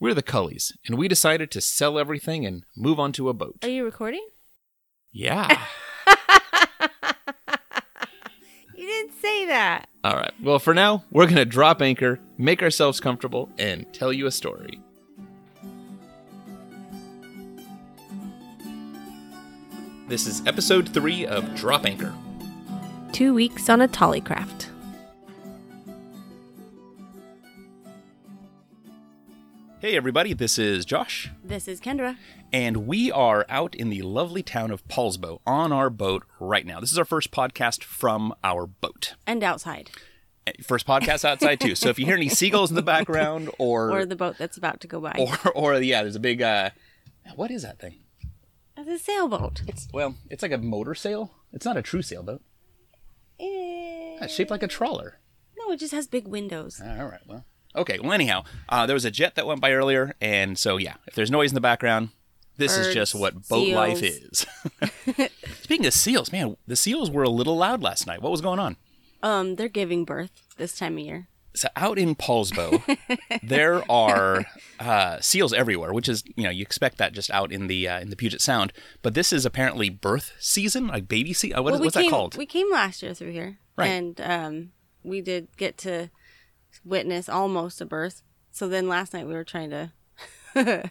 We're the Cullies, and we decided to sell everything and move onto a boat. Are you recording? Yeah. You didn't say that. All right. Well, for now, we're going to drop anchor, make ourselves comfortable, and tell you a story. This is episode three of Drop Anchor. Two weeks on a Tollycraft. Hey, everybody, this is Josh, This is Kendra. and we are out in the lovely town of Poulsbo on our boat right now. This is our first podcast from our boat. And outside. First podcast outside, too. So if you hear any seagulls in the background or, Or the boat that's about to go by. or, or, yeah, there's a big, uh, what is that thing? It's a sailboat. It's, well, it's like a motor sail. It's not a true sailboat. Eh, It's shaped like a trawler. No, it just has big windows. All right, well. Okay, well, anyhow, uh, there was a jet that went by earlier, and so, yeah, if there's noise in the background, this is just what boat life is. Speaking of seals, man, the seals were a little loud last night. What was going on? Um, they're giving birth this time of year. So out in Poulsbo, there are uh, seals everywhere, which is you know you expect that just out in the uh, in the Puget Sound. But this is apparently birth season, like baby season. Uh, what, Well, we what's came, that called? We came last year through here. Right. And um, we did get to witness almost a birth. So then last night we were trying to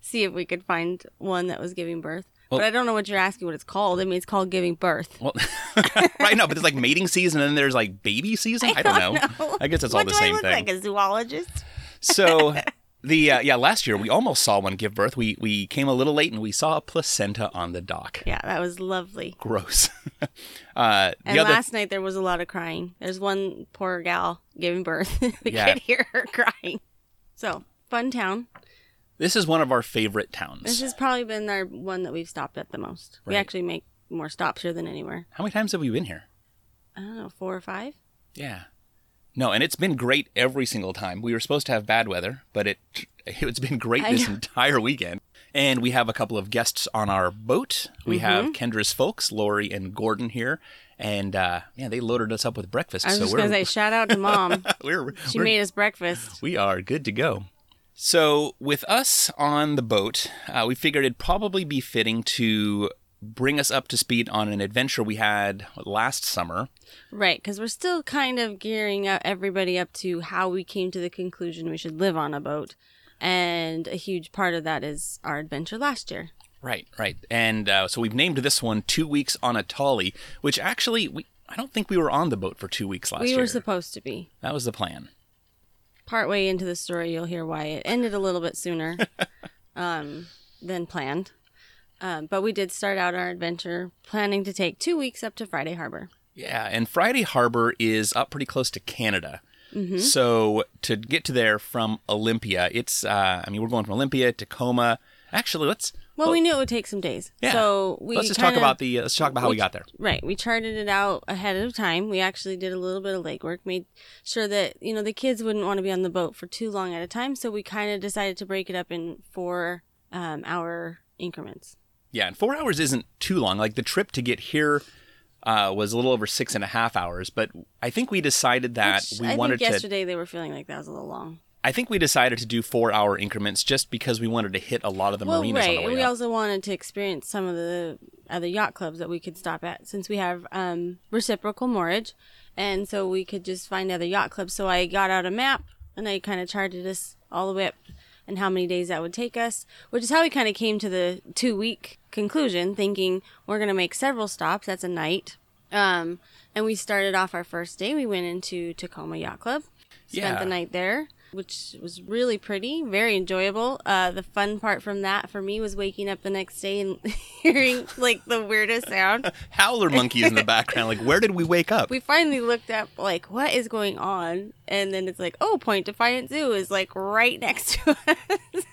see if we could find one that was giving birth. Well- but I don't know what you're asking what it's called. I mean, it's called giving birth. Well, right now, but it's like mating season, and then there's like baby season. I, don't know. I guess it's all the same I look thing. like, a zoologist? So the uh, yeah, last year we almost saw one give birth. We we came a little late and we saw a placenta on the dock. Yeah, that was lovely. Gross. uh, And the other last night there was a lot of crying. There's one poor gal giving birth. we Yeah. could hear her crying. So, fun town. this is one of our favorite towns. This has probably been our one that we've stopped at the most. We actually make more stops here than anywhere. How many times have we been here? I don't know, four or five. Yeah. No, and it's been great every single time. We were supposed to have bad weather, but it it's been great this entire weekend. And we have a couple of guests on our boat. We Mm-hmm. have Kendra's folks, Lori and Gordon here, and uh, yeah, they loaded us up with breakfast. I was so just we're, gonna say, shout out to mom. we're, She we're made us breakfast. we are good to go. So, with us on the boat, uh, we figured it'd probably be fitting to bring us up to speed on an adventure we had last summer. Right, because we're still kind of gearing up everybody up to how we came to the conclusion we should live on a boat. And a huge part of that is our adventure last year. Right, right. And uh, so we've named this one Two Weeks on a Tolly, which actually, we, I don't think we were on the boat for two weeks last year. we year. were supposed to be. that was the plan. Partway into the story, you'll hear why it ended a little bit sooner um, than planned. Um, but we did start out our adventure planning to take two weeks up to Friday Harbor. Yeah, and Friday Harbor is up pretty close to Canada. Mm-hmm. So to get to there from Olympia, it's, uh, I mean, we're going from Olympia, to Tacoma. Actually, let's, Well, we knew it would take some days. yeah. So we let's just talk kinda- about the, uh, let's talk about how we we- got there. Right. We charted it out ahead of time. We actually did a little bit of legwork, made sure that, you know, the kids wouldn't want to be on the boat for too long at a time. So we kind of decided to break it up in four um, hour increments. Yeah, and four hours isn't too long. Like the trip to get here uh, was a little over six and a half hours, but I think we decided that Which we I wanted think to. yesterday they were feeling like that was a little long. I think we decided to do four hour increments just because we wanted to hit a lot of the well, marinas right. on the way we up. also wanted to experience some of the other yacht clubs that we could stop at since we have um, reciprocal moorage. And so we could just find other yacht clubs. So I got out a map and I kind of charted us all the way up and how many days that would take us, which is how we kind of came to the two week conclusion, thinking we're going to make several stops. That's a night. Um, and we started off our first day. We went into Tacoma Yacht Club, spent Yeah. the night there, which was really pretty, very enjoyable. Uh, the fun part from that for me was waking up the next day and hearing like the weirdest sound. Howler monkeys in the background. Like, where did we wake up? We finally looked up like what is going on, and then it's like, oh, Point Defiance Zoo is like right next to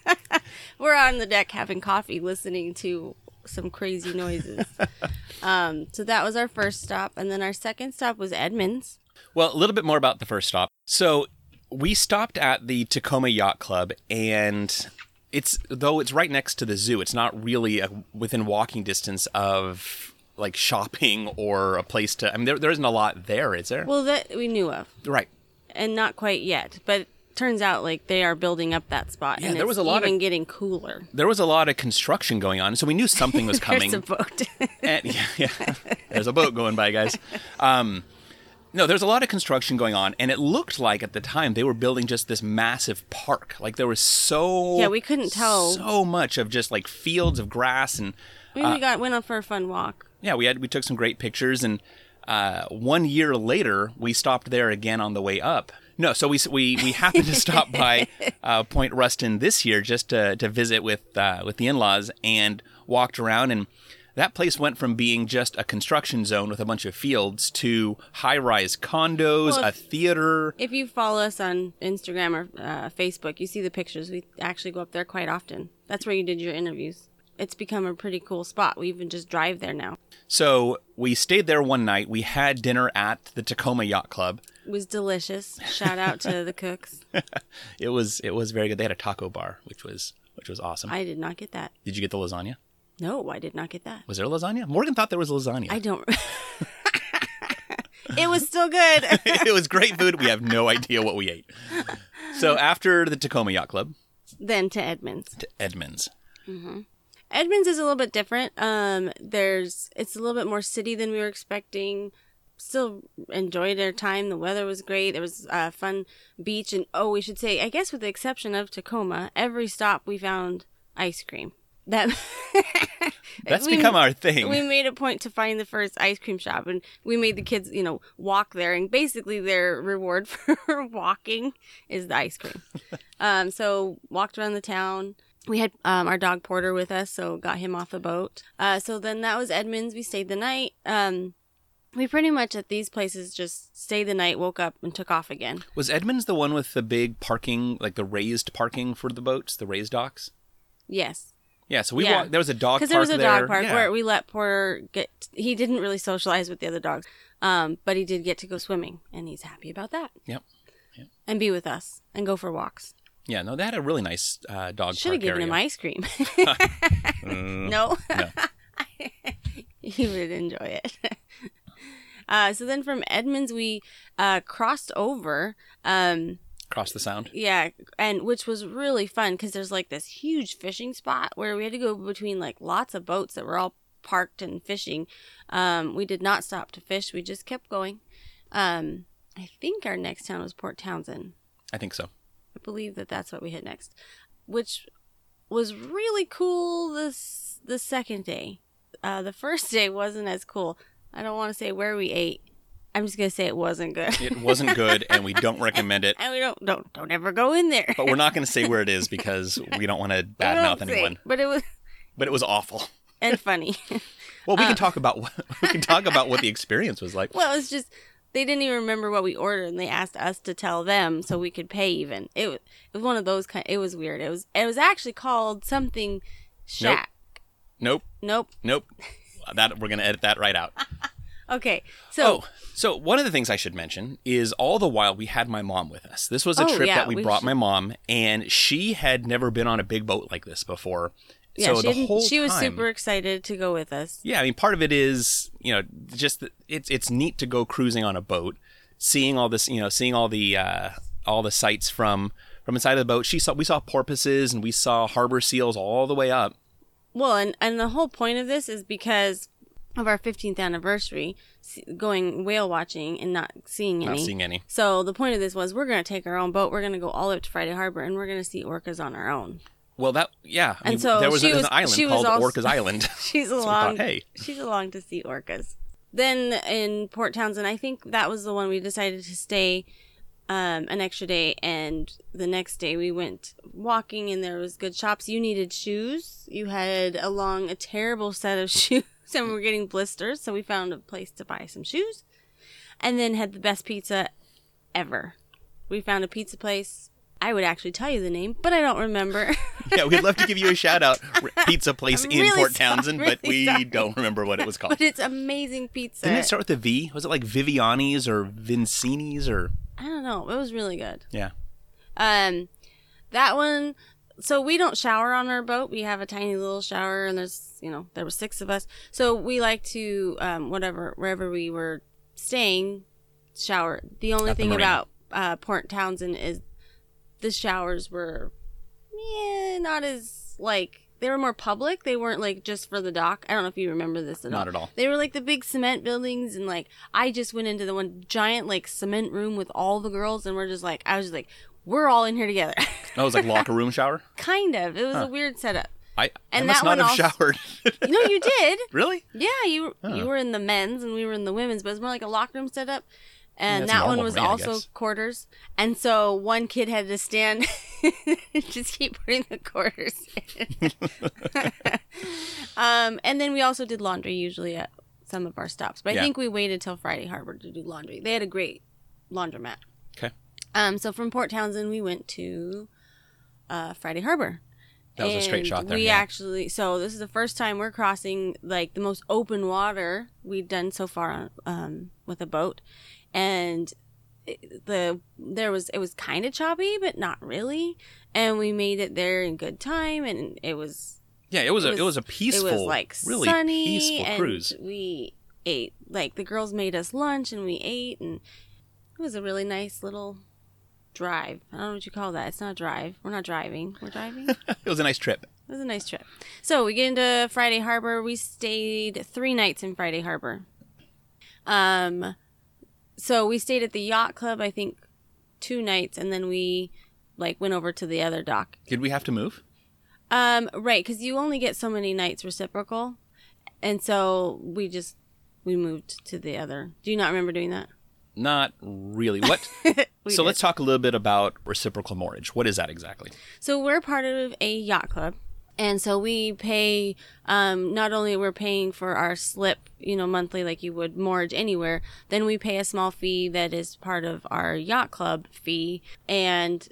us. We're on the deck having coffee, listening to some crazy noises. um, so that was our first stop, and then our second stop was Edmonds. Well, a little bit more about the first stop. So we stopped at the Tacoma Yacht Club, and it's though it's right next to the zoo. It's not really a, within walking distance of like shopping or a place to. I mean, there, there isn't a lot there, is there? Well, that we knew of, right. and not quite yet, but turns out like they are building up that spot, Yeah, and there it's was a lot of- even getting cooler. There was a lot of construction going on, so we knew something was coming. There's a boat. and, yeah, yeah. There's a boat going by, guys. Um, no, there's a lot of construction going on, and it looked like at the time they were building just this massive park. Like there was so Yeah, we couldn't tell. so much of just like fields of grass and we we got went on for a fun walk. yeah, we had we took some great pictures, and uh, one year later we stopped there again on the way up. No, so we we we happened to stop by uh, Point Ruston this year just to to visit with uh, with the in laws and walked around and. That place went from being just a construction zone with a bunch of fields to high-rise condos, Well, a theater. If you follow us on Instagram or uh, Facebook, you see the pictures. We actually go up there quite often. That's where you did your interviews. It's become a pretty cool spot. We even just drive there now. So we stayed there one night. We had dinner at the Tacoma Yacht Club. Was delicious. Shout out to the cooks. It was it was very good. They had a taco bar, which was which was awesome. I did not get that. Did you get the lasagna? No, I did not get that. Was there lasagna? Morgan thought there was lasagna. I don't. it was still good. it was great food. We have no idea what we ate. So after the Tacoma Yacht Club, then to Edmonds. to Edmonds. Edmonds is a little bit different. Um, there's it's a little bit more city than we were expecting. Still enjoyed our time. The weather was great. There was a fun beach, and oh, we should say, I guess with the exception of Tacoma, every stop we found ice cream. That That's we- become our thing. We made a point to find the first ice cream shop, and we made the kids, you know, walk there. And basically, their reward for walking is the ice cream. um, so walked around the town. We had um, our dog Porter with us, so got him off the boat. Uh, so then that was Edmonds. We stayed the night. Um, we pretty much at these places just stayed the night, woke up, and took off again. was Edmonds the one with the big parking, like the raised parking for the boats, the raised docks? Yes, Yeah. So we Yeah. walked. There was a dog because park there was a there. dog park Yeah. where we let Porter get. He didn't really socialize with the other dogs, um, but he did get to go swimming, and he's happy about that. Yep. and be with us and go for walks. Yeah. No, they had a really nice uh, dog Should have given area. him ice cream. Mm, no, no. he would enjoy it. Uh, so then from Edmonds we uh, crossed over, um, Across the sound. yeah, and which was really fun because there's like this huge fishing spot where we had to go between like lots of boats that were all parked and fishing. Um, we did not stop to fish; we just kept going. Um, I think our next town was Port Townsend. I think so. I believe that that's what we hit next, which was really cool. This the second day, uh, the first day wasn't as cool. I don't want to say where we ate. I'm just gonna say it wasn't good, It wasn't good, and we don't recommend it. and we don't don't don't ever go in there. But we're not going to say where it is because we don't want to badmouth anyone. But it was But it was awful. and funny. Well, Uh. we can talk about what, we can talk about what the experience was like. well, it's just they didn't even remember what we ordered, and they asked us to tell them so we could pay. Even it was it was one of those kind. It was weird. It was it was actually called something Shack. Nope, Nope. nope. That we're going to edit that right out. Okay. So Oh, so one of the things I should mention is all the while we had my mom with us. This was a Oh, trip yeah, that we, we brought should- my mom, and she had never been on a big boat like this before. yeah, so she, the whole she was time- super excited to go with us. Yeah, I mean, part of it is you know just that it's it's neat to go cruising on a boat, seeing all this you know seeing all the uh, all the sights from from inside of the boat. She saw we saw porpoises and we saw harbor seals all the way up. Well, and and the whole point of this is because of our 15th anniversary, going whale watching and not seeing any. Not seeing any. So the point of this was we're going to take our own boat. We're going to go all the way up to Friday Harbor, and we're going to see orcas on our own. Well, that yeah. I And mean, so there was, she a- was- an island called also- Orcas Island. She's we along. thought, hey. She's along to see orcas. Then in Port Townsend, I think that was the one we decided to stay um, an extra day, and the next day we went walking, and there was good shops. You needed shoes. You had along a terrible set of shoes, and we were getting blisters, so we found a place to buy some shoes, and then had the best pizza ever. We found a pizza place. I would actually tell you the name, but I don't remember. yeah, we'd love to give you a shout out. Pizza place in Port sorry, Townsend, but really we sorry. don't remember what it was called. but it's amazing pizza. Didn't it start with a V? Was it like Viviani's or Vincini's or I don't know. It was really good. yeah? Um, that one. So we don't shower on our boat. We have a tiny little shower, and there's you know there were six of us. So we like to um whatever wherever we were staying, shower. The only At thing marina. about uh, Port Townsend is the showers were, yeah, not as like they were more public. They weren't like just for the dock. I don't know if you remember this at all. Not at all. They were like the big cement buildings, and like I just went into the one giant like cement room with all the girls, and we're just like I was just like we're all in here together. Oh, that was like locker room shower. kind of. It was a weird setup. I, And I must that not one have also- showered. No, you did. really? Yeah, you you were in the men's and we were in the women's, but it's more like a locker room setup. And that's that one was me, also quarters. And so one kid had to stand just keep putting the quarters in. um, and then we also did laundry usually at some of our stops. But I Yeah. think we waited till Friday Harbor to do laundry. They had a great laundromat. Okay. Um, so from Port Townsend we went to uh, Friday Harbor. That was a straight And shot there. We yeah. actually, so this is the first time we're crossing like the most open water we've done so far um, with a boat, and the there was it was kind of choppy, but not really, and we made it there in good time, and it was yeah, it was a it it was a peaceful, it was like really sunny peaceful and cruise. We ate like the girls made us lunch, and we ate, and it was a really nice little drive. I don't know what you call that. It's not a drive. We're not driving. We're driving. It was a nice trip. It was a nice trip. So we get into Friday Harbor. We stayed three nights in Friday Harbor. Um, so we stayed at the yacht club, I think, two nights, and then we like went over to the other dock. Did we have to move? Um, right, because you only get so many nights reciprocal, and so we just we moved to the other. Do you not remember doing that? Not really. What? So did. let's talk a little bit about reciprocal moorage. What is that exactly? So we're part of a yacht club. And so we pay, um, not only we're paying for our slip, you know, monthly like you would moorage anywhere, then we pay a small fee that is part of our yacht club fee. And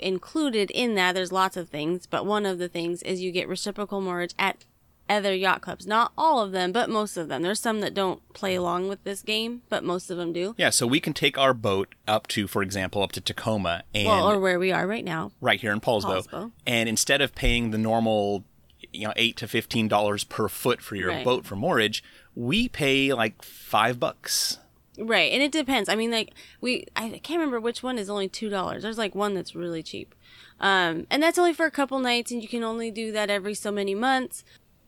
included in that, there's lots of things, but one of the things is you get reciprocal moorage at other yacht clubs. Not all of them, but most of them. There's some that don't play along with this game, but most of them do. Yeah, so we can take our boat up to, for example, up to Tacoma and Well, or where we are right now. right here in Poulsbo, Poulsbo. and instead of paying the normal, you know, eight to fifteen dollars per foot for your Right. boat for moorage, we pay like five bucks. Right, and it depends. I mean, like we, I can't remember which one is only two dollars. There's like one that's really cheap, um, and that's only for a couple nights, and you can only do that every so many months.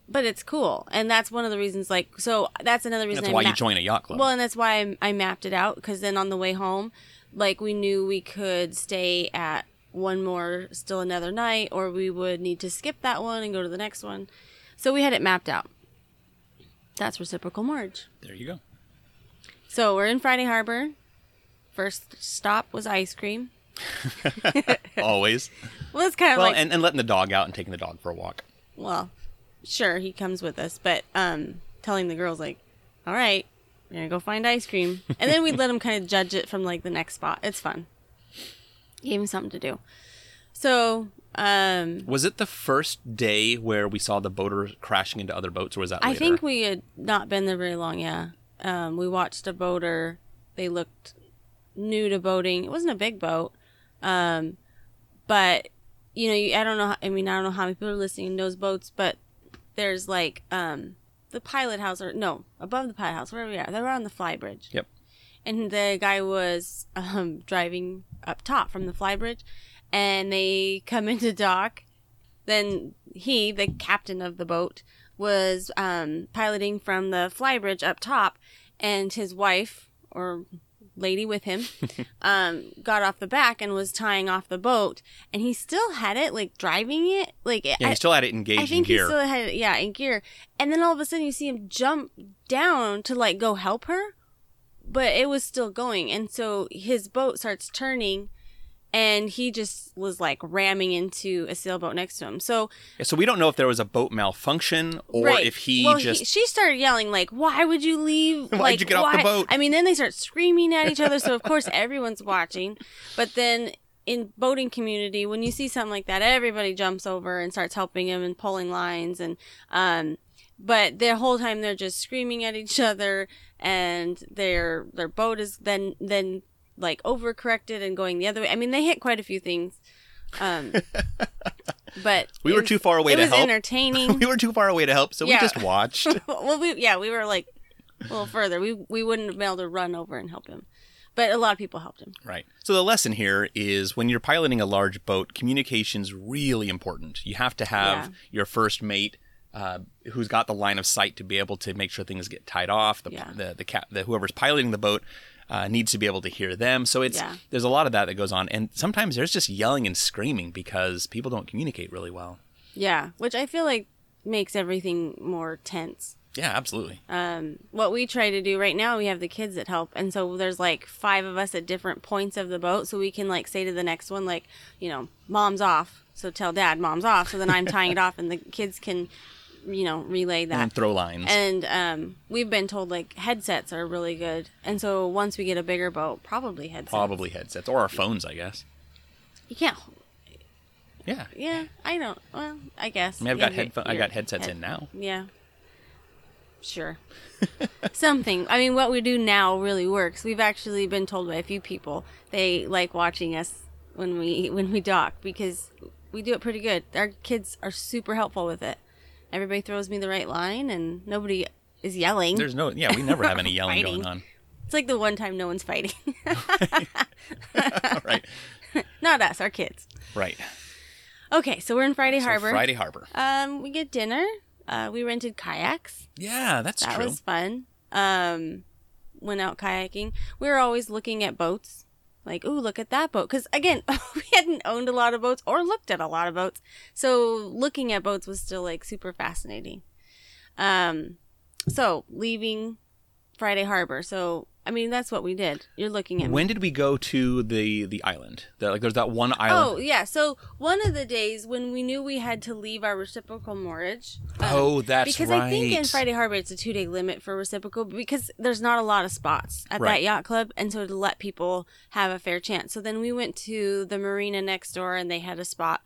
But it's cool, and that's one of the reasons. Like, so that's another reason. That's I why you join a yacht club. Well, and that's why I, I mapped it out because then on the way home, like we knew we could stay at one more, still another night, or we would need to skip that one and go to the next one. So we had it mapped out. That's reciprocal moorage. there you go. So we're in Friday Harbor. First stop was ice cream. Always. Well, it's kind of well, like and, and letting the dog out and taking the dog for a walk. well, sure he comes with us, but um, telling the girls like, all right, we're gonna go find ice cream, and then we'd let him kind of judge it from like the next spot. It's fun. Gave him something to do. So um, Was it the first day where we saw the boater crashing into other boats, or was that I think we had not been there very long. Yeah, um, we watched a boater. They looked new to boating. It wasn't a big boat, um, but you know, you, I don't know. I mean, I don't know how many people are listening in those boats, but there's like um, the pilot house, or no, above the pilot house, where we are. They were on the fly bridge, Yep. and the guy was um, driving up top from the fly bridge, and they come into dock. Then he, the captain of the boat, was um, piloting from the fly bridge up top, and his wife or lady with him um, got off the back and was tying off the boat, and he still had it like driving it like Yeah, I- he still had it engaged I think in gear. he still had it, yeah, in gear. And then all of a sudden you see him jump down to like go help her, but it was still going. And so his boat starts turning and he just was like ramming into a sailboat next to him. So, Yeah, so we don't know if there was a boat malfunction or right. if he well, just. she started yelling like, "Why would you leave? Why'd like, you get off the boat? I mean, then they start screaming at each other. So of course everyone's watching. But then in boating community, when you see something like that, everybody jumps over and starts helping him and pulling lines and um. But the whole time they're just screaming at each other, and their their boat is then then like overcorrected and going the other way. I mean, they hit quite a few things. Um, but We were was- too far away it to was help. entertaining. we were too far away to help, so Yeah. we just watched. well, we yeah, we were like a little further. We we wouldn't have been able to run over and help him, but a lot of people helped him. Right. So the lesson here is when you're piloting a large boat, communication's really important. You have to have Yeah. your first mate uh, who's got the line of sight to be able to make sure things get tied off. The Yeah. the the, cap, the whoever's piloting the boat uh, needs to be able to hear them. So it's Yeah. there's a lot of that that goes on, and sometimes there's just yelling and screaming because people don't communicate really well. Yeah, which I feel like makes everything more tense. Yeah, absolutely. Um, what we try to do right now, we have the kids that help, and so there's like five of us at different points of the boat, so we can like say to the next one, like, you know, mom's off, so tell dad mom's off, so then I'm tying it off, and the kids can, you know, relay that. and throw lines. And um, we've been told like headsets are really good, and so once we get a bigger boat, probably headsets. Probably headsets or our phones, I guess. You can't. Yeah. Yeah, I don't. Well, I guess. I mean, I've got headphones. I got headsets head- in now. Yeah. Sure. Something. I mean, what we do now really works. We've actually been told by a few people they like watching us when we when we dock because we do it pretty good. Our kids are super helpful with it. Everybody throws me the right line, and nobody is yelling. There's no. Yeah, we never have any yelling Fighting. going on. it's like the one time no one's fighting. right. Not us, our kids. Right. Okay, so we're in Friday So Harbor. Friday Harbor. Um, we get dinner. Uh, we rented kayaks. Yeah, that's That true. That was fun. Um, went out kayaking. We were always looking at boats. Like, ooh, look at that boat. Because again, we hadn't owned a lot of boats or looked at a lot of boats. So looking at boats was still like super fascinating. Um, so leaving Friday Harbor. So I mean, that's what we did. You're looking at me. When did we go to the the island? The, like, there's that one island. Oh yeah, so one of the days when we knew we had to leave our reciprocal moorage. um, Oh, that's because right. I think in Friday Harbor it's a two day limit for reciprocal because there's not a lot of spots at Right. that yacht club, and so to let people have a fair chance. So then we went to the marina next door, and they had a spot,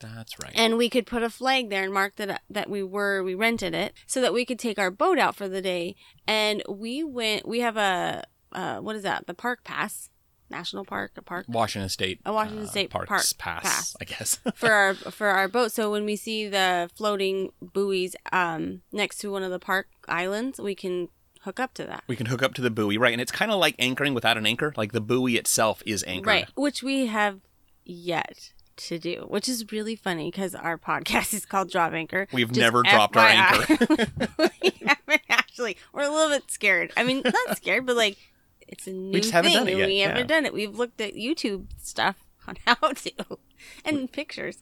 That's right. and we could put a flag there and mark that that we were we rented it so that we could take our boat out for the day. And we went. We have a uh, what is that? The park pass, national park, a park Washington State. A Washington State Parks Park pass, Pass. I guess. for our for our boat. So when we see the floating buoys um, next to one of the park islands, we can hook up to that. we can hook up to the buoy, right? And it's kind of like anchoring without an anchor. Like the buoy itself is anchored. Right, which we have yet to do, which is really funny because our podcast is called Drop Anchor. We've Just never dropped our anchor. we haven't actually. We're a little bit scared. I mean, not scared, but like it's a new thing, done it and yet, we haven't done it. We've looked at YouTube stuff on how to and pictures.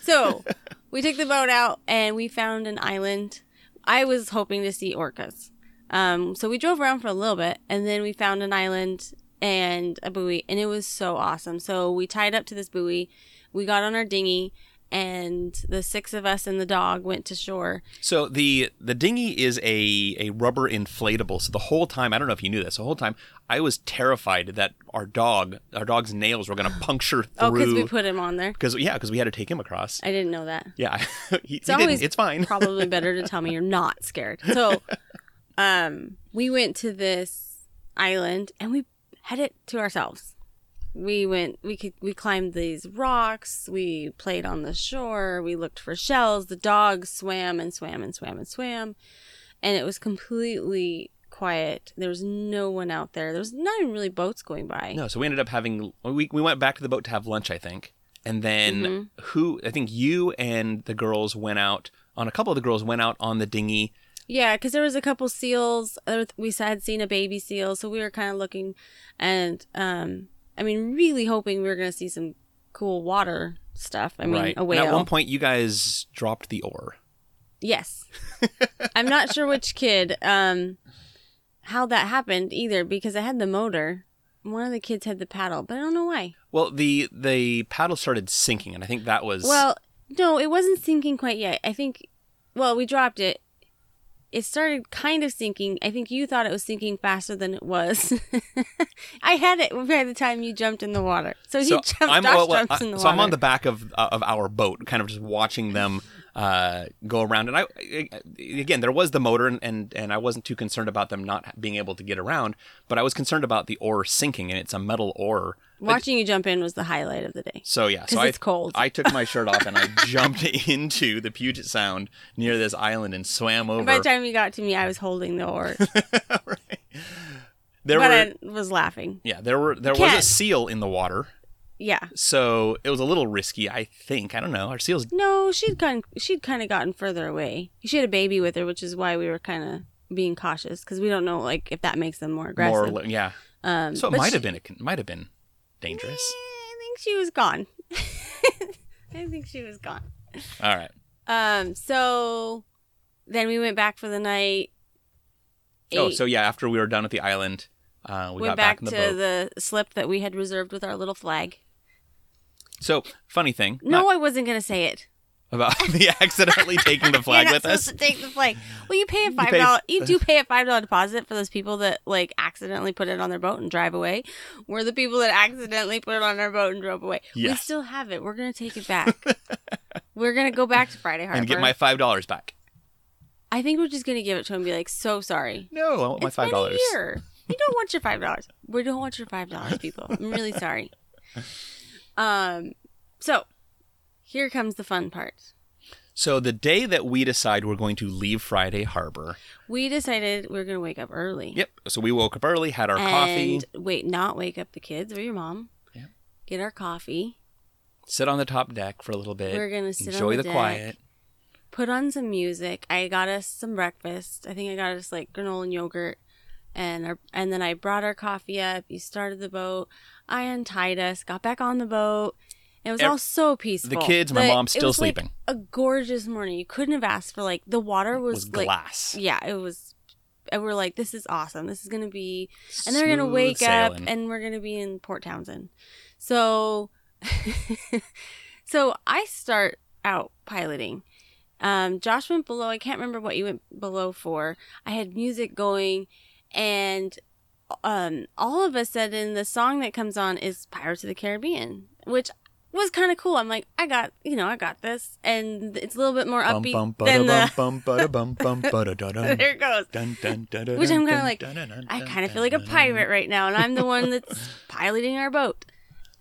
So we took the boat out and we found an island. I was hoping to see orcas. Um, so we drove around for a little bit and then we found an island and a buoy and it was so awesome. So we tied up to this buoy. We got on our dinghy and the six of us and the dog went to shore. So the the dinghy is a a rubber inflatable. So the whole time, I don't know if you knew this. The whole time, I was terrified that our dog, our dog's nails were going to puncture through. Oh, because we put him on there. Because yeah, because we had to take him across. I didn't know that. Yeah, he, It's he always It's fine. probably better to tell me you're not scared. So, um, we went to this island and we had it to ourselves. We went, we could, we climbed these rocks. We played on the shore. We looked for shells. The dogs swam and swam and swam and swam. And it was completely quiet. There was no one out there. There was not even really boats going by. No, so we ended up having we we went back to the boat to have lunch, I think, and then Mm-hmm. who I think you and the girls went out on a couple of the girls went out on the dinghy. Yeah, because there was a couple seals. uh, We had seen a baby seal, so we were kind of looking, and um, I mean, really hoping we were going to see some cool water stuff. I mean, right. a And whale. at one point, you guys dropped the oar. yes, I'm not sure which kid, um, how that happened either, because I had the motor. One of the kids had the paddle, but I don't know why. Well, the the paddle started sinking, and I think that was Well, no, it wasn't sinking quite yet. I think, well, we dropped it. It started kind of sinking. I think you thought it was sinking faster than it was. I had it by the time you jumped in the water. So he jumped, I'm, well, well, I- in the so water. I'm on the back of uh, of our boat, kind of just watching them uh, go around. And I, again, there was the motor, and, and and I wasn't too concerned about them not being able to get around, but I was concerned about the oar sinking, and it's a metal oar. Watching you jump in was the highlight of the day. So yeah, so 'Cause I, it's cold. I took my shirt off and I jumped into the Puget Sound near this island and swam over. By the time you got to me, I was holding the oar. There but were I was laughing. yeah, there were there was a seal in the water, Yeah. so it was a little risky. I think I don't know. Our seals No, she'd gone. She'd kind of gotten further away. She had a baby with her, which is why we were kind of being cautious because we don't know like if that makes them more aggressive. more yeah. um, So it might have been it might have been dangerous. I think she was gone. I think she was gone. All right. Um. So then we went back for the night. Oh, so yeah, after we were done at the island, uh, we went got back, back, in the to boat. the slip that we had reserved with our little flag. So funny thing, No, not I wasn't gonna say it. about the accidentally taking the flag You're with us. supposed to take the flag. Well, you pay a five dollar. You do pay a five dollar deposit for those people that like accidentally put it on their boat and drive away. We're the people that accidentally put it on our boat and drove away. We still have it. We're gonna take it back. We're gonna go back to Friday Harbor and get my five dollars back. I think we're just gonna give it to him and be like, "So sorry." No, I want my It's five dollars. You don't want your five dollars. We don't want your five dollars, people. I'm really sorry. Um, so here comes the fun part. So the day that we decide we're going to leave Friday Harbor, We decided we are gonna wake up early. yep. So we woke up early, had our coffee, and wait, not wake up the kids or your mom. Yeah. Get our coffee. sit on the top deck for a little bit, We're gonna sit on enjoy the the, deck. quiet. Put on some music. I got us some breakfast. I think I got us like granola and yogurt, and our, and then I brought our coffee up. You started the boat. I untied us. Got back on the boat. It was Ev- all so peaceful. The kids, my The- mom's it still was like sleeping. a gorgeous morning. You couldn't have asked for like the water was, was like glass. yeah, it was. And we're like, this is awesome. This is gonna be and they're gonna wake up and we're gonna be in port townsend so so i start out piloting um, josh went below i can't remember what you went below for i had music going and um, all of a sudden the song that comes on is pirates of the caribbean which was kind of cool. I'm like i got you know i got this. And it's a little bit more upbeat bum, than the bum, bum, bada, bum, bum, bada, da, dum. there it goes. Dun, dun, dun, dun, Which I'm like, dun, dun, dun, I kind of feel like a pirate right now, and I'm the one that's piloting our boat.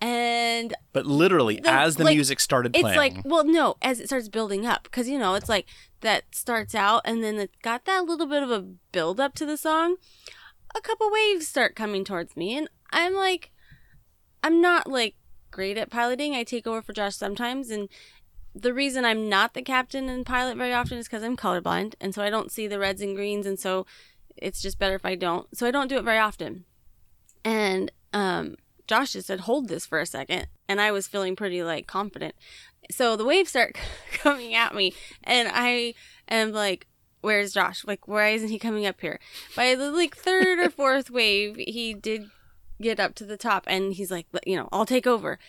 And But literally, The- as the like, music started it's like, well, no, as it starts building up, because you know, it's like that starts out, and then it got that little bit of a build up to the song. A couple waves start coming towards me, and I'm like, I'm not like great at piloting. I take over for Josh sometimes, and the reason I'm not the captain and pilot very often is because I'm colorblind, and so I don't see the reds and greens, and so it's just better if I don't. So I don't do it very often. And um, Josh just said, "Hold this for a second. and I was feeling pretty like confident. So the waves start coming at me, and I am like, "Where's Josh? Like, why isn't he coming up here?" By the like third or fourth wave, he did get up to the top, and he's like, "You know, I'll take over."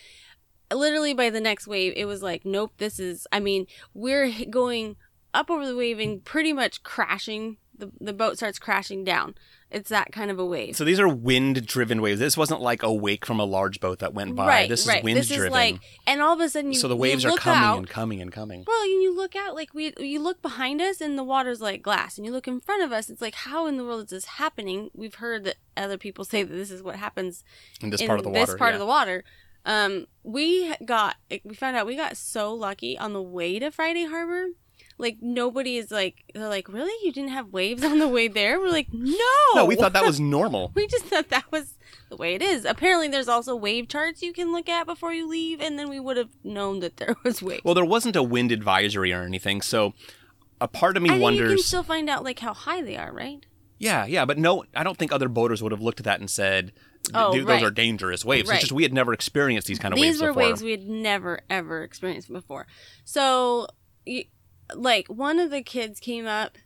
Literally by the next wave, it was like, "Nope, this is." I mean, we're going up over the wave and pretty much crashing. The the boat starts crashing down. It's that kind of a wave. So these are wind-driven waves. This wasn't like a wake from a large boat that went by. right, this is right. wind-driven. This is like, and all of a sudden, you so the waves are coming out, and coming and coming. Well, and you look out like we you look behind us and the water's like glass, and you look in front of us, it's like how in the world is this happening? We've heard that other people say that this is what happens In this in part of the water. This part yeah. of the water. Um, we got we found out we got so lucky on the way to Friday Harbor. Like nobody is like they're like really you didn't have waves on the way there. We're like no. No, we thought that was normal. We just thought that was the way it is. Apparently, there's also wave charts you can look at before you leave, and then we would have known that there was waves. Well, there wasn't a wind advisory or anything, so a part of me I think you wonders. can still find out like how high they are, right? Yeah, yeah, but no, I don't think other boaters would have looked at that and said, Oh, "Dude, right. those are dangerous waves." Right. It's just we had never experienced these kind of waves. These were waves we had never ever experienced before. So, like one of the kids came up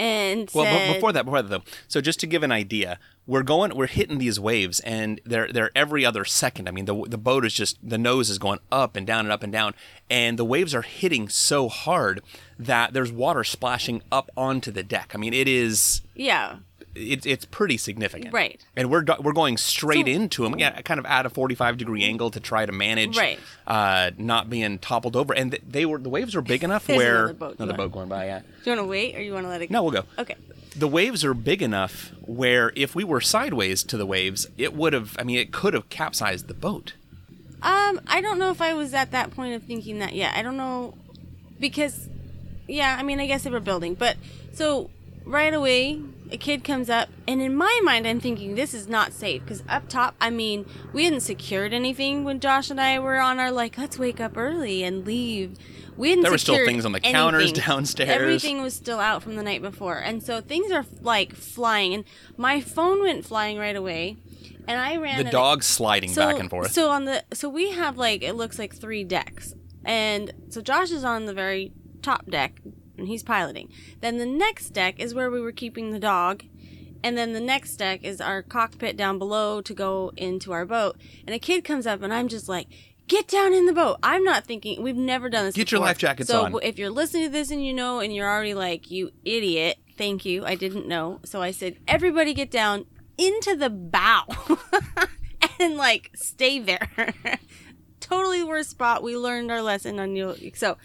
and well, said, be- before that, before that though. So just to give an idea, we're going, we're hitting these waves, and they're they're every other second. I mean, the the boat is just the nose is going up and down and up and down, and the waves are hitting so hard that there's water splashing up onto the deck. I mean, it is "Yeah, it's it's pretty significant, Right. And we're we're going straight So- into them, yeah, kind of at a forty five degree angle to try to manage, Right. uh, not being toppled over. And th- they were the waves were big enough where another boat another going. boat going by. Yeah, do you want to wait or you want to let it?" no, we'll go. Okay. The waves are big enough where if we were sideways to the waves, it would have. I mean, it could have capsized the boat. Um, I don't know if I was at that point of thinking that yet. I don't know because, yeah, I mean, I guess they were building, but so right away, a kid comes up, and in my mind, I'm thinking this is not safe because up top, I mean, we hadn't secured anything when Josh and I were on our like, let's wake up early and leave. We hadn't There were still things on the counters downstairs. Everything was still out from the night before, and so things are like flying, and my phone went flying right away, and I ran The and- dog sliding so, back and forth. So on the so we have like it looks like three decks, and so Josh is on the very top deck, and he's piloting. Then the next deck is where we were keeping the dog, and then the next deck is our cockpit down below to go into our boat. And a kid comes up, and I'm just like. Get down in the boat. I'm not thinking. We've never done this. Get your life jackets so on. if you're listening to this and you know, and you're already like, "You idiot!" Thank you. I didn't know. So I said, "Everybody get down into the bow and like stay there." totally worst spot. We learned our lesson on you. So,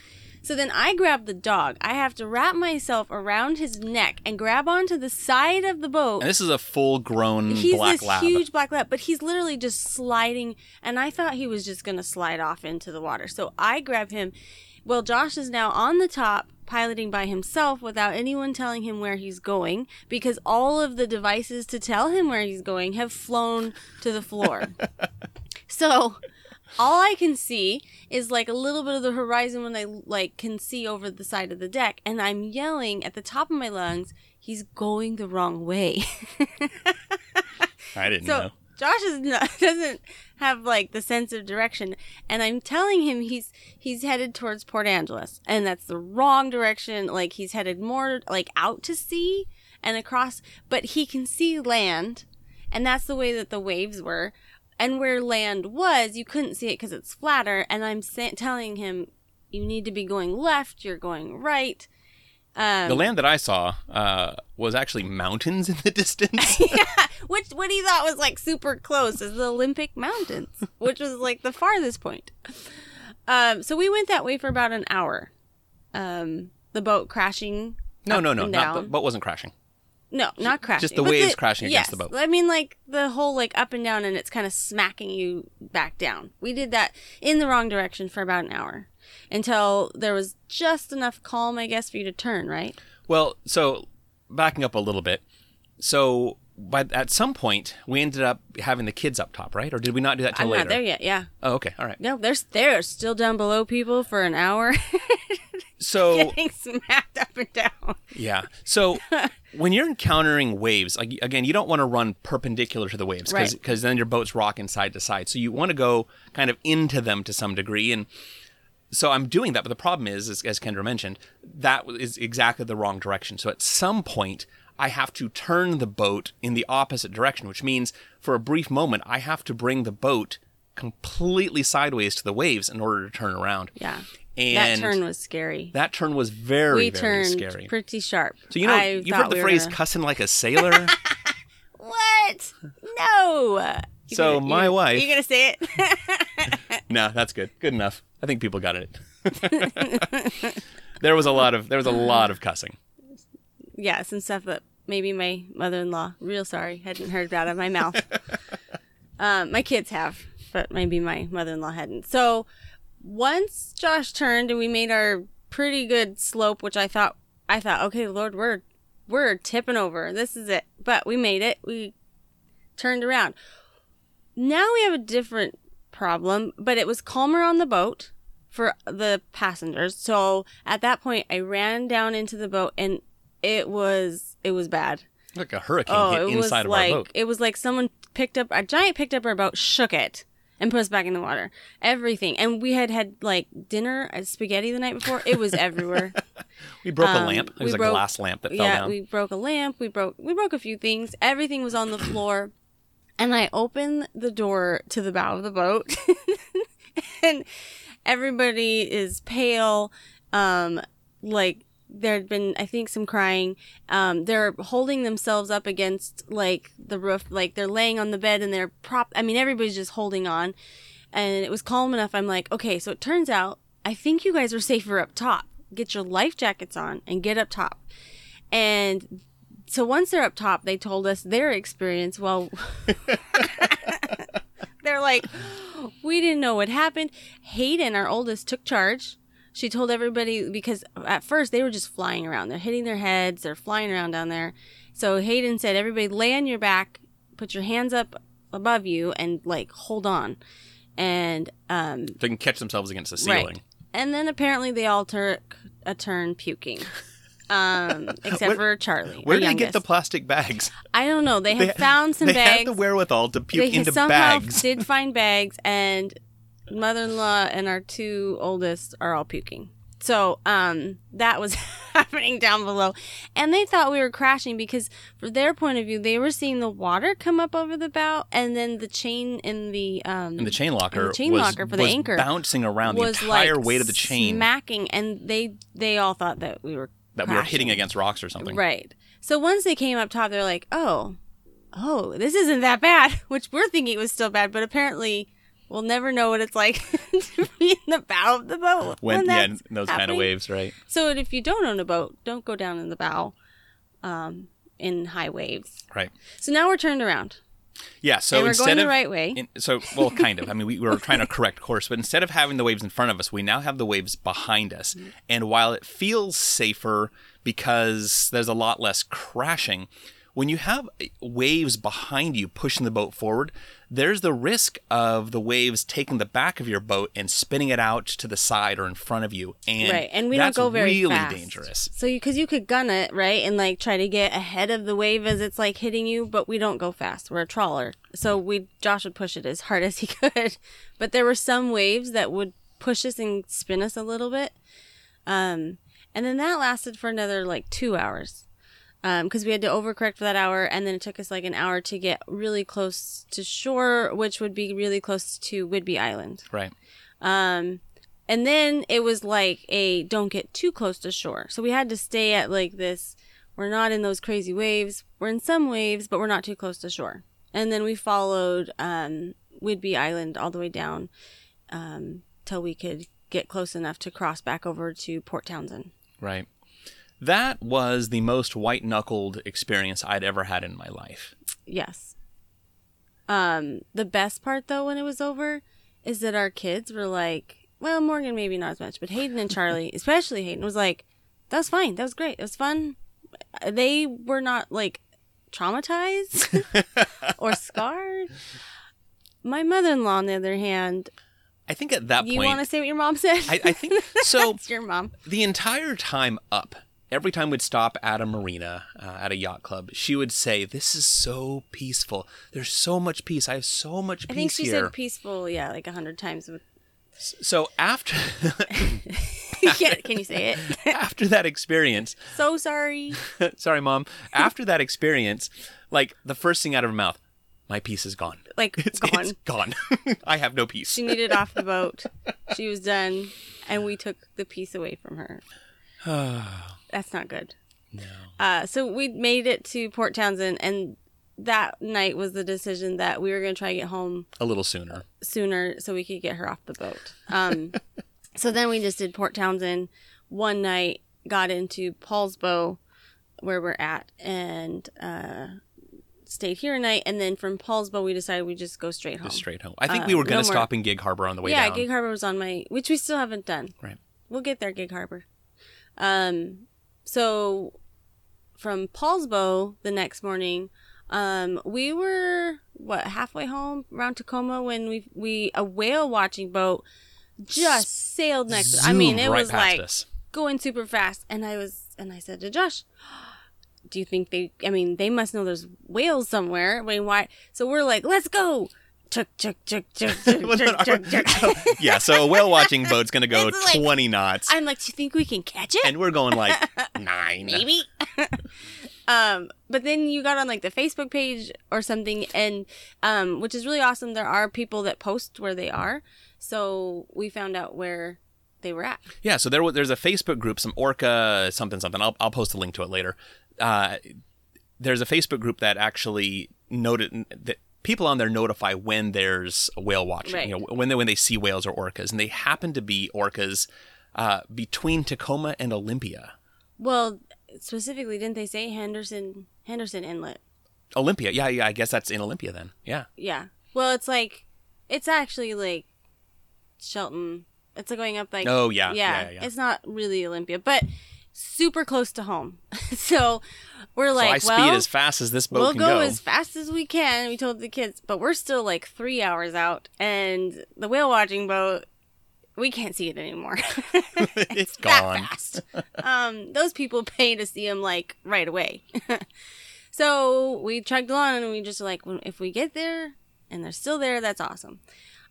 so then I grab the dog. I have to wrap myself around his neck and grab onto the side of the boat. and this is a full grown He's black this lab. huge black lab, but he's literally just sliding. And I thought he was just going to slide off into the water. So I grab him. Well, Josh is now on the top, piloting by himself without anyone telling him where he's going because all of the devices to tell him where he's going have flown to the floor. so all I can see is like a little bit of the horizon when I like can see over the side of the deck, and I'm yelling at the top of my lungs, "He's going the wrong way." I didn't so know. Josh is not, doesn't have like the sense of direction, and I'm telling him he's he's headed towards Port Angeles, and that's the wrong direction. Like he's headed more like out to sea and across, but he can see land, and that's the way that the waves were. And where land was, you couldn't see it because it's flatter. And I'm sa- telling him, you need to be going left. You're going right. Um, The land that I saw uh, was actually mountains in the distance. yeah, which what he thought was like super close is the Olympic Mountains, which was like the farthest point. Um, so we went that way for about an hour. Um, the boat crashing. no, no, no, not the boat wasn't crashing. No, not crashing. Just the But waves crashing against the boat. I mean, like the whole like up and down, and it's kind of smacking you back down. We did that in the wrong direction for about an hour until there was just enough calm, I guess, for you to turn. Right? Well, so backing up a little bit. So, but at some point, we ended up having the kids up top, right? Or did we not do that till I'm later? not there yet. Yeah. Oh, okay, all right. No, they're they're still down below people for an hour, So, getting smacked up and down. yeah. So, when you're encountering waves, like again, you don't want to run perpendicular to the waves because Right. then your boat's rocking side to side. So you want to go kind of into them to some degree, and so I'm doing that. But the problem is, as, as Kendra mentioned, that is exactly the wrong direction. So at some point, I have to turn the boat in the opposite direction, which means for a brief moment, I have to bring the boat completely sideways to the waves in order to turn around. Yeah. And that turn was scary. that turn was very, we very turned scary. pretty sharp. So you know, I you've heard the we phrase gonna- "cussing like a sailor." What? No. You So gonna- my you- wife- You gonna say it? no, that's good. Good enough. I think people got it. there was a lot of there was a lot of cussing. Yeah, some stuff that maybe my mother-in-law, real sorry, hadn't heard out of my mouth. um, my kids have, but maybe my mother-in-law hadn't. So once Josh turned and we made our pretty good slope, which I thought, I thought, okay, Lord, we're we're tipping over. This is it. But we made it. We turned around. Now we have a different problem, but it was calmer on the boat for the passengers. So at that point, I ran down into the boat and it was it was bad. Like a hurricane Oh, hit it was inside of like our boat. it was like someone picked up a giant picked up our boat, shook it, and put us back in the water. Everything, and we had had like dinner at spaghetti the night before. It was everywhere. We broke a um, lamp. It was a broke- glass lamp that fell yeah, down. we broke a lamp. We broke we broke a few things. Everything was on the floor, and I opened the door to the bow of the boat, and everybody is pale. Um, like there had been, I think, some crying. Um, they're holding themselves up against like the roof, like they're laying on the bed and they're prop. I mean, everybody's just holding on, and it was calm enough. I'm like, okay, so it turns out I think you guys are safer up top. Get your life jackets on and get up top. And so once they're up top, they told us their experience. Well, they're like, we didn't know what happened. Hayden, our oldest, took charge. She told everybody because at first they were just flying around. They're hitting their heads. They're flying around down there. So Hayden said, everybody lay on your back, put your hands up above you, and like hold on. And um, They can catch themselves against the ceiling. right. And then apparently they all took a turn puking. Um, except for Charlie. Where did they get the plastic bags? I don't know. They had They- found some they bags. had the wherewithal to puke they into somehow bags. did find bags, and mother-in-law and our two oldest are all puking. So um, that was happening down below, and they thought we were crashing because, from their point of view, they were seeing the water come up over the bow, and then the chain in the um And the chain locker, the chain was, locker for the anchor bouncing around the entire like weight of the chain smacking, and they they all thought that we were that we were hitting crashing. against rocks or something. Right. So once they came up top, they're like, "Oh, oh, this isn't that bad," which we're thinking it was still bad, but apparently we'll never know what it's like to be in the bow of the boat When, yeah, that's in those kind of waves, right? So if you don't own a boat, don't go down in the bow, um, in high waves. Right. So now we're turned around. Yeah. So and we're instead going of the right way. in- so well, kind of. I mean, we were trying to correct course, but instead of having the waves in front of us, we now have the waves behind us. Mm-hmm. And while it feels safer because there's a lot less crashing, when you have waves behind you pushing the boat forward, there's the risk of the waves taking the back of your boat and spinning it out to the side or in front of you. And right, and we that's don't go very really fast. dangerous. So you, because you could gun it right and like try to get ahead of the wave as it's like hitting you, but we don't go fast. We're a trawler, so we Josh would push it as hard as he could. But there were some waves that would push us and spin us a little bit, um, and then that lasted for another like two hours. Because we had to overcorrect for that hour, and then it took us like an hour to get really close to shore, which would be really close to Whidbey Island. Right. Um, and then it was like a don't get too close to shore. So we had to stay at like this. We're not in those crazy waves. We're in some waves, but we're not too close to shore. And then we followed um, Whidbey Island all the way down um, till we could get close enough to cross back over to Port Townsend. Right. That was the most white knuckled experience I'd ever had in my life. Yes. Um, the best part though, when it was over, is that our kids were like, well, Morgan maybe not as much, but Hayden and Charlie, especially Hayden, was like, that was fine. That was great. It was fun. They were not like traumatized or scarred. My mother-in-law, on the other hand, I think at that you point, you want to say what your mom said? I, I think so. your mom. the entire time up, every time we'd stop at a marina, uh, at a yacht club, she would say, "This is so peaceful. There's so much peace. I have so much peace. here." I think she here." said peaceful, yeah, like a hundred times. so after can, can you say it? after that experience, so sorry. sorry, mom. After that experience, like the first thing out of her mouth, "My peace is gone. Like It's gone. It's gone. I have no peace." She needed off the boat. She was done, and we took the peace away from her. That's not good. no. Uh, so we made it to Port Townsend, and that night was the decision that we were going to try to get home A little sooner. sooner so we could get her off the boat. Um, so then we just did Port Townsend one night, got into Poulsbo, where we're at, and uh, stayed here a night. And then from Poulsbo, we decided we just go straight home. Just straight home. I think Uh, we were going no to more- stop in Gig Harbor on the way yeah, down. Gig Harbor was on my, which we still haven't done. Right. We'll get there, Gig Harbor. Um, so from Poulsbo the next morning, um, we were what halfway home around Tacoma when we we a whale watching boat just sailed next. I mean, it right was like us. going super fast, and I was and I said to Josh. Do you think they? I mean, they must know there's whales somewhere. I mean, why? So we're like, let's go. Chuk chuk chuk chuk chuk chuk chuk yeah, so a whale watching boat's going to go It's like- 20 knots. I'm like, do you think we can catch it? and we're going like nine. maybe. um, but then you got on like the Facebook page or something, and um, which is really awesome. There are people that post where they are, so we found out where they were at. Yeah, so there wa- there's a Facebook group, some Orca something something. I'll I'll post a link to it later. Uh, there's a Facebook group that actually noted that people on there notify when there's whale watching, Right. you know, when they when they see whales or orcas, and they happen to be orcas uh, between Tacoma and Olympia. Well, specifically, didn't they say Henderson Henderson Inlet? Olympia, yeah, yeah. I guess that's in Olympia then. Yeah, Yeah. Well, it's like it's actually like Shelton It's going up like Oh, yeah, yeah. yeah, yeah. It's not really Olympia, but super close to home. so we're so like, I speed well, as fast as this boat we'll can go, go. as fast as we can. We told the kids, but we're still like three hours out, and the whale watching boat, we can't see it anymore. it's that gone. fast. um, those people pay to see them like right away. so we chugged along, and we just like, if we get there and they're still there, that's awesome.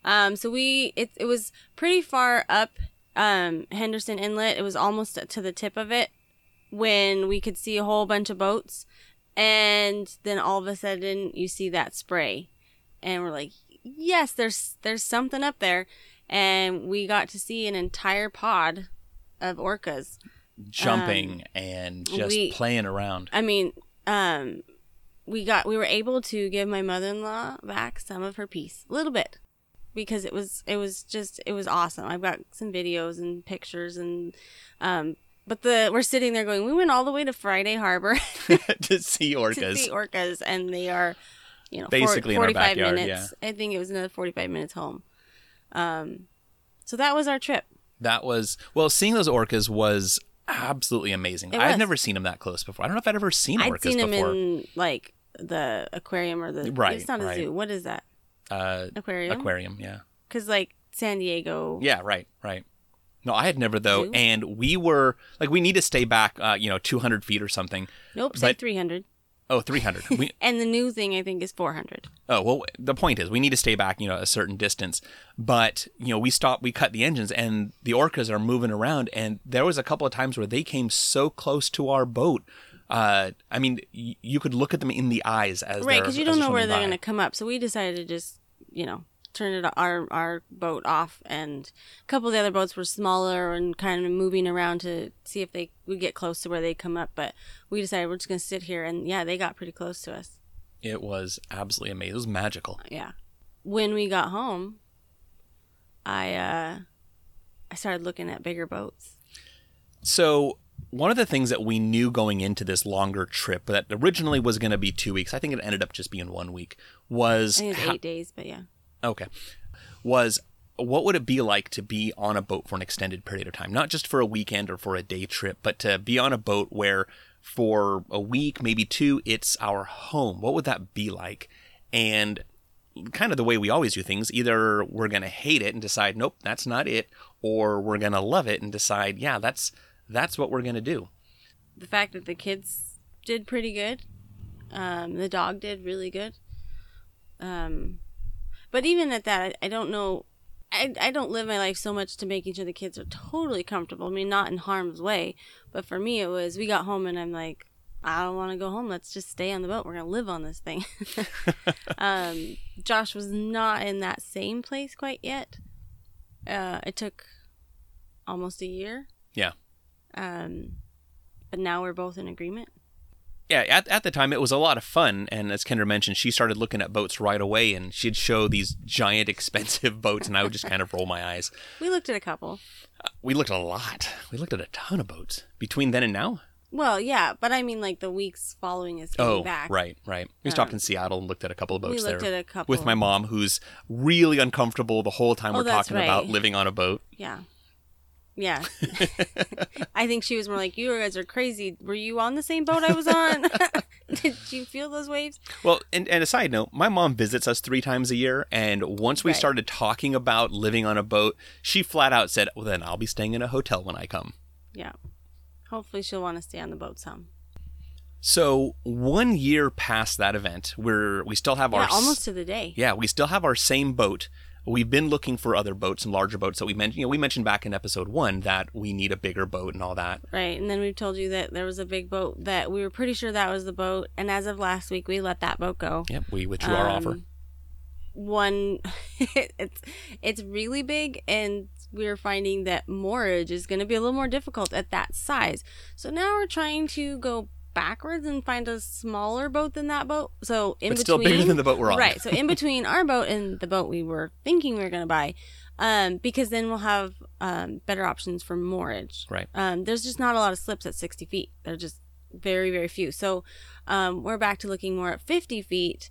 Um, so we it it was pretty far up um, Henderson Inlet. It was almost to the tip of it when we could see a whole bunch of boats, and then all of a sudden you see that spray, and we're like, yes, there's there's something up there, and we got to see an entire pod of orcas. Jumping and just Um, we- playing around. I mean, um, we got we were able to give my mother in law back some of her peace, a little bit, because it was it was just it was awesome. I've got some videos and pictures and um, but the we're sitting there going, we went all the way to Friday Harbor to see to orcas. see orcas, and they are, you know, Basically in our forty five backyard, minutes. I think it was another forty five minutes home. Um, so that was our trip. That was well, seeing those orcas was absolutely amazing. I've never seen them that close before. I don't know if I'd ever seen I'd orcas seen them before. in like the aquarium or the Right, It's not a right. zoo. What is that? Uh, Aquarium. aquarium, yeah. Because like San Diego. Yeah, right, right. No, I had never though, Zoo? and we were like, we need to stay back, uh, you know, two hundred feet or something. Nope, say But- 300. Oh, 300. we, And the new thing I think is 400. oh, well, the point is, we need to stay back, you know, a certain distance. But you know, we stopped, we cut the engines, and the orcas are moving around. And there was a couple of times where they came so close to our boat. Uh, I mean, y- you could look at them in the eyes as Right, because you don't know where swimming they're going to come up. So we decided to just, you know, turn it our our boat off and a couple of the other boats were smaller and kind of moving around to see if they would get close to where they come up but we decided we're just going to sit here and yeah they got pretty close to us It was absolutely amazing. It was magical. yeah when we got home i uh i started looking at bigger boats So one of the things that we knew going into this longer trip that originally was going to be two weeks, I think it ended up just being one week, was was eight days but yeah okay, was what would it be like to be on a boat for an extended period of time, not just for a weekend or for a day trip, but to be on a boat where for a week, maybe two, it's our home. What would that be like? And kind of the way we always do things either we're going to hate it and decide nope that's not it or we're going to love it and decide yeah that's that's what we're going to do the fact that the kids did pretty good. Um, the dog did really good. Um, but even at that, I, I don't know. I, I don't live my life so much to making sure the kids are totally comfortable. I mean, not in harm's way. But for me, it was we got home and I'm like, I don't want to go home. Let's just stay on the boat. We're going to live on this thing. um, Josh was not in that same place quite yet. Uh, it took almost a year. yeah Um, but now we're both in agreement. yeah at, at the time it was a lot of fun and as kendra mentioned she started looking at boats right away and she'd show these giant expensive boats and i would just kind of roll my eyes We looked at a couple. we looked at a lot we looked at a ton of boats between then and now Well, yeah, but I mean, like the weeks following us getting oh back. right right we stopped in seattle and looked at a couple of We boats looked there at a couple. with my mom who's really uncomfortable the whole time Oh, we're talking about living on a boat Yeah. Yeah. I think she was more like, you guys are crazy. Were you on the same boat I was on? Did you feel those waves? Well, and, and a side note, my mom visits us three times a year, and once we Right. started talking about living on a boat, she flat out said, "Well, then I'll be staying in a hotel when I come." Yeah. Hopefully she'll want to stay on the boat some. So one year past that event, we're we still have Yeah, our almost to the day. yeah we still have our same boat. We've been looking for other boats and larger boats that we mentioned. You know, we mentioned back in episode one that we need a bigger boat and all that. Right. And then we've told you that there was a big boat that we were pretty sure that was the boat. And as of last week, we let that boat go. Yep, we withdrew our offer. Um, One, it's it's really big, and we're finding that moorage is going to be a little more difficult at that size. So now we're trying to go backwards and find a smaller boat than that boat. So in But still between, bigger than the boat we're on. right? So in between our boat and the boat we were thinking we were going to buy, um, because then we'll have um, better options for moorage. Right. Um, there's just not a lot of slips at 60 feet. They're just very, very few. So um, we're back to looking more at 50 feet.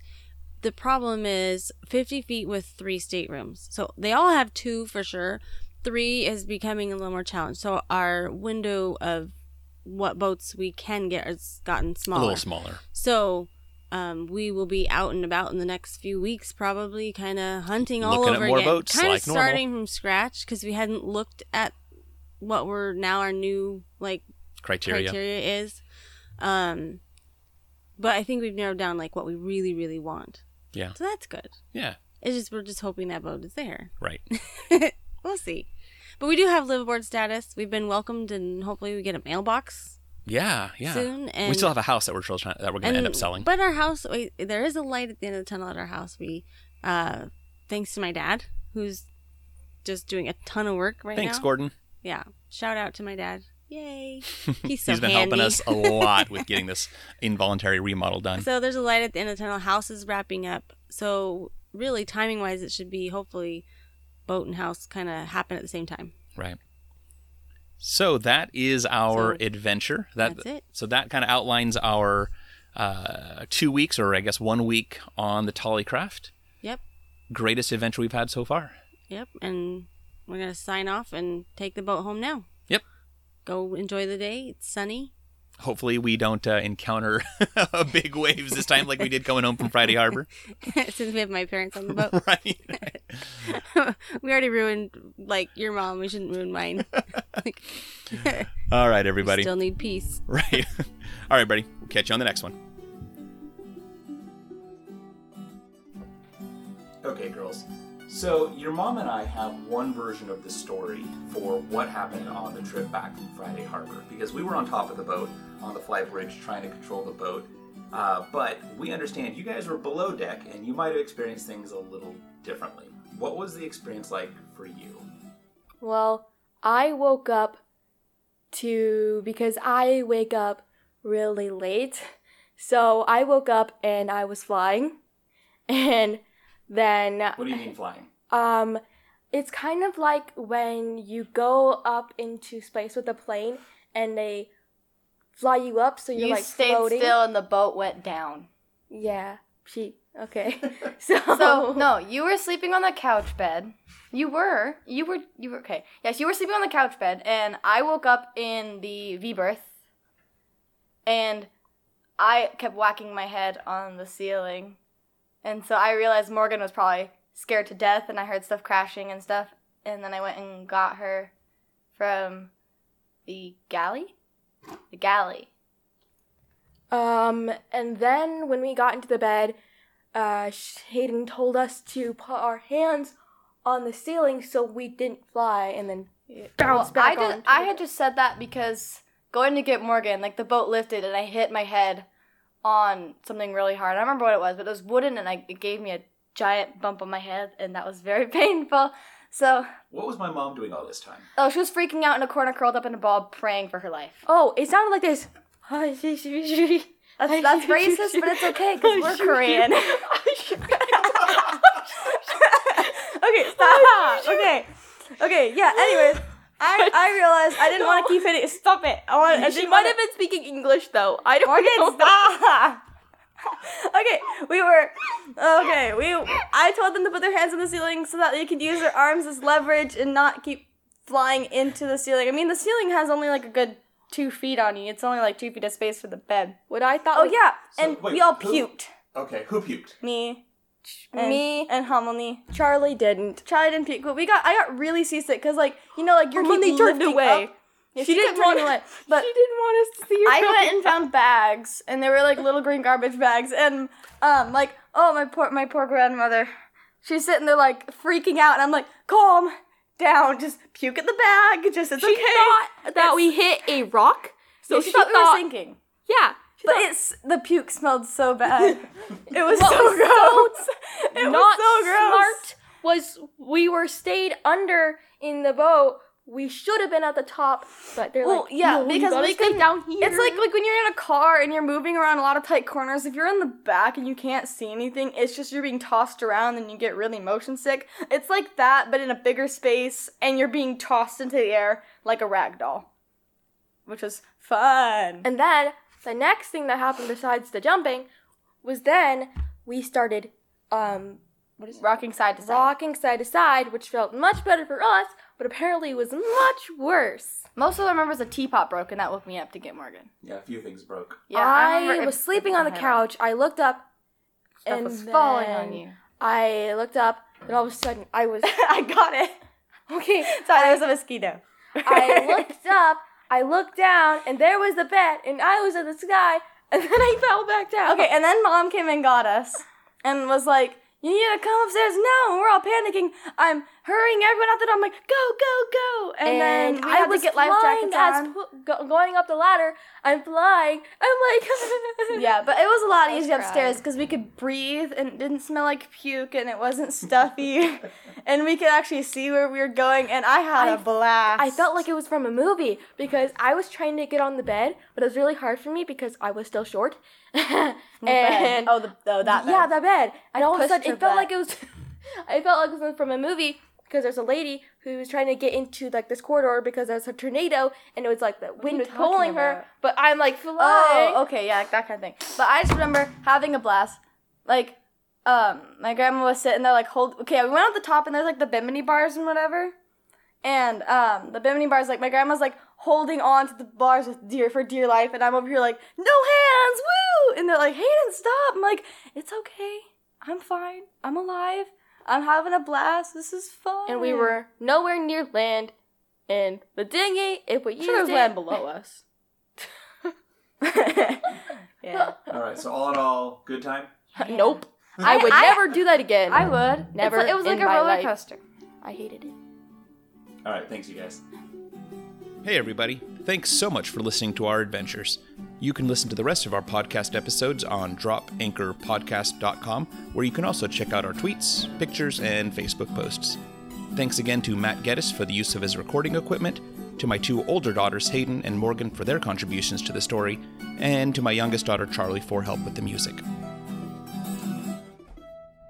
The problem is 50 feet with three staterooms. So they all have two for sure, three is becoming a little more challenged. So our window of what boats we can get has gotten smaller. A little smaller. So um, we will be out and about in the next few weeks, probably kind of hunting all Looking at over more again. boats kind of like normal. starting from scratch because we hadn't looked at what were now our new like Criteria. criteria is. Um, but I think we've narrowed down like what we really, really want. Yeah. So that's good. Yeah. It's just we're just hoping that boat is there. Right. we'll see. But we do have liveaboard status. We've been welcomed, and hopefully we get a mailbox Yeah. Yeah. soon. And we still have a house that we're still trying that we're going to end up selling. But our house, wait, there is a light at the end of the tunnel at our house. We, uh, thanks to my dad, who's just doing a ton of work right now. Thanks, now. Gordon. Yeah, shout out to my dad. Yay, he's so He's been handy. helping us a lot with getting this involuntary remodel done. So there's a light at the end of the tunnel. House is wrapping up. So really, timing wise, it should be hopefully boat and house kind of happen at the same time. Right. So that is our So, adventure. That, that's it. So that kind of outlines our uh, two weeks, or I guess one week on the Tollycraft. Yep, Greatest adventure we've had so far. yep. And we're gonna sign off and take the boat home now. Yep. Go enjoy the day. It's sunny. Hopefully, we don't uh, encounter big waves this time like we did coming home from Friday Harbor. Since we have my parents on the boat. right. we already ruined like your mom. We shouldn't ruin mine. like, All right, we everybody. still need peace. Right. All right, buddy. We'll catch you on the next one. Okay, girls. So, your mom and I have one version of the story for what happened on the trip back from Friday Harbor because we were on top of the boat on the fly bridge trying to control the boat. Uh, but we understand you guys were below deck and you might have experienced things a little differently. What was the experience like for you? Well, I woke up to because I wake up really late. So I woke up and I was flying. And then What do you mean flying? um it's kind of like when you go up into space with a plane and they fly you up so you're you like stayed floating. still and the boat went down. Yeah. She okay. so So no, you were sleeping on the couch bed. You were. You were. You were okay. Yes, you were sleeping on the couch bed, and I woke up in the V berth, and I kept whacking my head on the ceiling, and so I realized Morgan was probably scared to death, and I heard stuff crashing and stuff, and then I went and got her from the galley, the galley. Um, and then when we got into the bed, uh, Hayden told us to put our hands on the ceiling so we didn't fly and then bounce Well, back I did, I had just said that because going to get Morgan, like the boat lifted and I hit my head on something really hard. I don't remember what it was, but it was wooden and I, it gave me a giant bump on my head and that was very painful. So, What was my mom doing all this time? oh, she was freaking out in a corner, curled up in a ball, praying for her life. Oh, it sounded like this. That's, that's racist, but it's okay because we're Korean. okay, stop. okay, okay, yeah. Anyways, I I realized I didn't want to keep hitting. Stop it. I want. I she might wanna- have been speaking English though. I don't Morgan, know. stop. okay, we were okay. We I told them to put their hands on the ceiling so that they could use their arms as leverage and not keep flying into the ceiling. I mean, the ceiling has only like a good two feet on you. It's only like two feet of space for the bed. What I thought. Oh yeah, and wait, we all who- puked. Okay, who puked? Me. And, Me. and Homily. Charlie didn't. Charlie didn't puke, but we got. I got really seasick because, like, you know, like you're Homily turned away. Yeah, she, didn't run away, but she didn't want us to see her. I went and found bags, and they were like little green garbage bags, and um, like, oh my poor my poor grandmother, she's sitting there like freaking out, and I'm like, calm down, just puke in the bag, just it's She okay. thought that we hit a rock, so Yeah, she, she, thought, thought, we were sinking, yeah, she but it's the puke smelled so bad. it was What so was gross. it not was so gross. smart. was we were stayed under in the boat. We should have been at the top, but they're Well, like, yeah, "No, you because gotta we stay can- down here. It's like like when you're in a car and you're moving around a lot of tight corners. If you're in the back and you can't see anything, it's just you're being tossed around and you get really motion sick. It's like that, but in a bigger space, and you're being tossed into the air like a rag doll, which is fun. And then the next thing that happened besides the jumping was then we started um what is it? rocking side to side. rocking side to side, which felt much better for us, but apparently was much worse. Most of I remember is a teapot broke, and that woke me up to get Morgan. Yeah, a few things broke. Yeah, I, remember was it- sleeping it on the had- couch. I looked up, Stuff and was falling on you. I looked up, and all of a sudden I was I got it. okay. Sorry, there was a mosquito. I looked up, I looked down, and there was the bed, and I was in the sky, and then I fell back down. Okay, and then mom came and got us and was like, You need to come upstairs now. And we're all panicking. I'm hurrying everyone out the door. I'm like, Go, go, go. And, and then I had was to get life jackets as pu- going up the ladder. I'm flying. I'm like, yeah, but it was a lot I easier upstairs because we could breathe and it didn't smell like puke and it wasn't stuffy. and we could actually see where we were going. And I had a I- blast. I felt like it was from a movie because I was trying to get on the bed, but it was really hard for me because I was still short. and Bed. Oh, the, oh, that yeah, bed. that bed. And all of a sudden, it felt like it was. I felt like it was from a movie because there's a lady who was trying to get into like this corridor because there's a tornado and it was like the wind was pulling her. But I'm like flying. Oh, okay, yeah, that kind of thing. But I just remember having a blast. Like, um, my grandma was sitting there, like, hold. Okay, we went up the top, and there's like the bimini bars and whatever. And um, the bimini bars, like, my grandma's like holding on to the bars with dear for dear life, and I'm over here like, no hands, woo! And they're like, Hayden, stop! I'm like, it's okay, I'm fine, I'm alive, I'm having a blast. This is fun. And we were nowhere near land. And the dinghy, if we used sure there was it, land below us. yeah, All right, so all in all, good time. nope. I, would I- never do that again. I would. Never like- it was like a my roller life. coaster. I hated it. All right, thanks you guys. Hey, everybody. Thanks so much for listening to our adventures. You can listen to the rest of our podcast episodes on dropanchorpodcast.com, where you can also check out our tweets, pictures, and Facebook posts. Thanks again to Matt Geddes for the use of his recording equipment, to my two older daughters, Hayden and Morgan, for their contributions to the story, and to my youngest daughter, Charlie, for help with the music.